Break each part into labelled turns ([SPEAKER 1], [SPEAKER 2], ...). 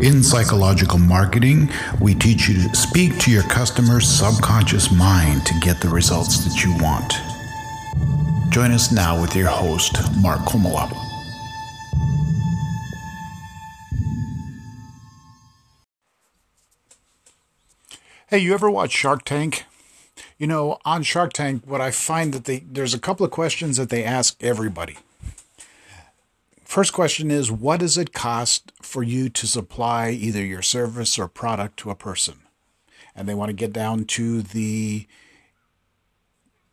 [SPEAKER 1] In psychological marketing, we teach you to speak to your customer's subconscious mind to get the results that you want. Join us now with your host, Mark Komola. Hey, you ever watch Shark Tank? You know, on Shark Tank, what I find that they there's a couple of questions that they ask everybody. First question is what does it cost for you to supply either your service or product to a person? And they want to get down to the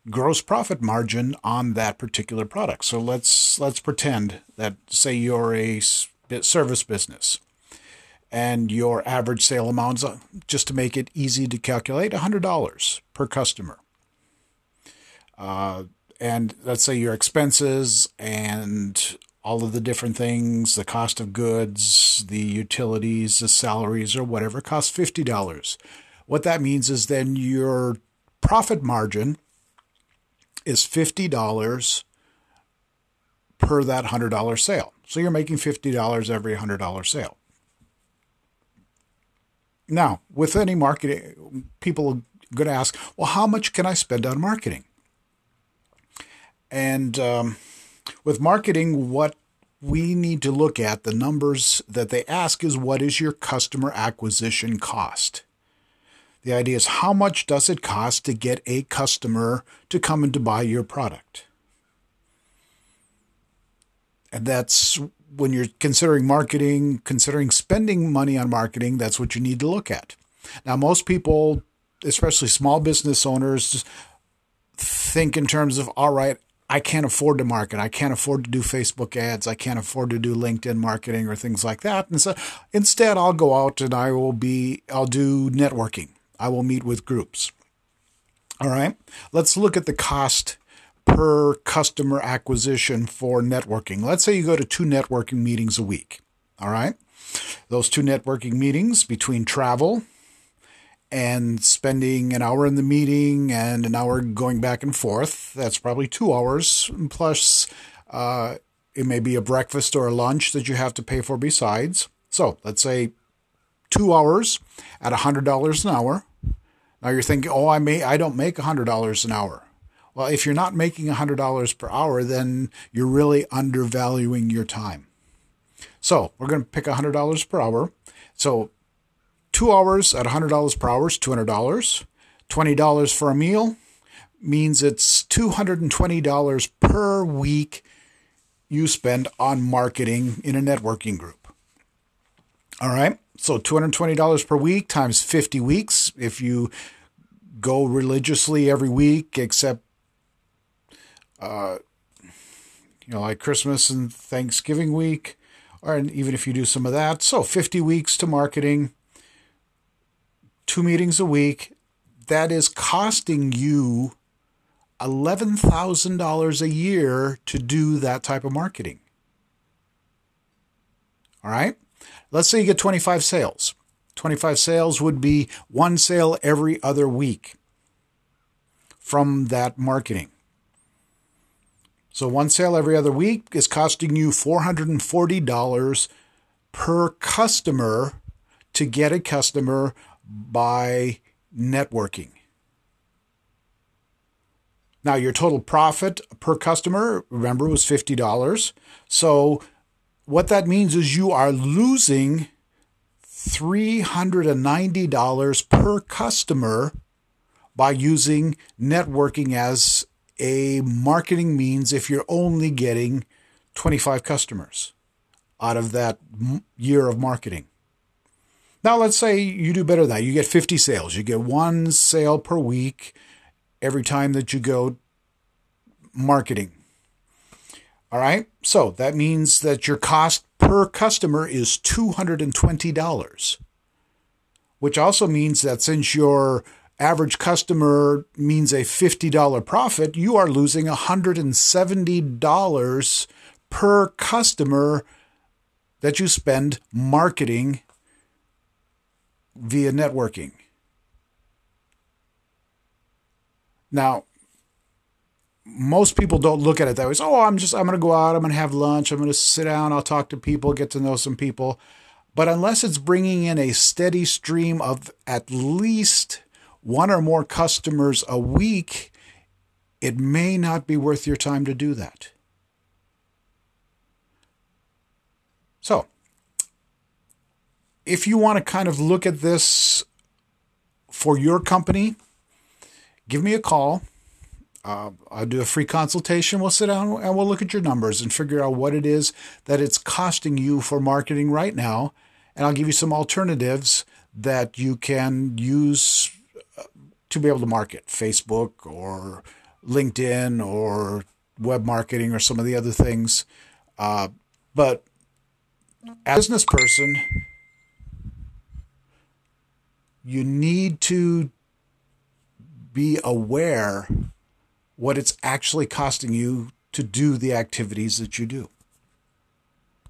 [SPEAKER 1] gross profit margin on that particular product. So let's let's pretend that say you're a service business and your average sale amounts uh, just to make it easy to calculate $100 per customer. Uh, and let's say your expenses and all of the different things, the cost of goods, the utilities, the salaries, or whatever, costs $50. What that means is then your profit margin is $50 per that $100 sale. So you're making $50 every $100 sale. Now, with any marketing, people are going to ask, well, how much can I spend on marketing? And um, with marketing, what we need to look at the numbers that they ask is what is your customer acquisition cost? The idea is how much does it cost to get a customer to come and to buy your product? And that's when you're considering marketing, considering spending money on marketing, that's what you need to look at. Now, most people, especially small business owners, think in terms of, all right, I can't afford to market. I can't afford to do Facebook ads. I can't afford to do LinkedIn marketing or things like that. And so instead, I'll go out and I will be, I'll do networking. I will meet with groups. All right. Let's look at the cost per customer acquisition for networking. Let's say you go to two networking meetings a week. All right. Those two networking meetings between travel, and spending an hour in the meeting and an hour going back and forth. That's probably two hours. Plus, uh, it may be a breakfast or a lunch that you have to pay for besides. So let's say two hours at $100 an hour. Now you're thinking, oh, I may, I don't make $100 an hour. Well, if you're not making $100 per hour, then you're really undervaluing your time. So we're going to pick $100 per hour. So two hours at $100 per hour is $200. $20 for a meal means it's $220 per week you spend on marketing in a networking group. All right. So $220 per week times 50 weeks. If you go religiously every week, except, uh, you know, like Christmas and Thanksgiving week, or even if you do some of that. So 50 weeks to marketing two meetings a week, that is costing you $11,000 a year to do that type of marketing. All right? Let's say you get 25 sales. 25 sales would be one sale every other week from that marketing. So one sale every other week is costing you $440 per customer to get a customer by networking. Now, your total profit per customer, remember, was $50. So, what that means is you are losing $390 per customer by using networking as a marketing means if you're only getting 25 customers out of that year of marketing. Now, let's say you do better than that. You get 50 sales. You get one sale per week every time that you go marketing. All right. So that means that your cost per customer is $220, which also means that since your average customer means a $50 profit, you are losing $170 per customer that you spend marketing via networking. Now, most people don't look at it that way. Oh, I'm just I'm going to go out, I'm going to have lunch, I'm going to sit down, I'll talk to people, get to know some people. But unless it's bringing in a steady stream of at least one or more customers a week, it may not be worth your time to do that. So, if you want to kind of look at this for your company, give me a call. Uh, I'll do a free consultation. We'll sit down and we'll look at your numbers and figure out what it is that it's costing you for marketing right now. And I'll give you some alternatives that you can use uh, to be able to market Facebook or LinkedIn or web marketing or some of the other things. Uh, but as a business person, you need to be aware what it's actually costing you to do the activities that you do.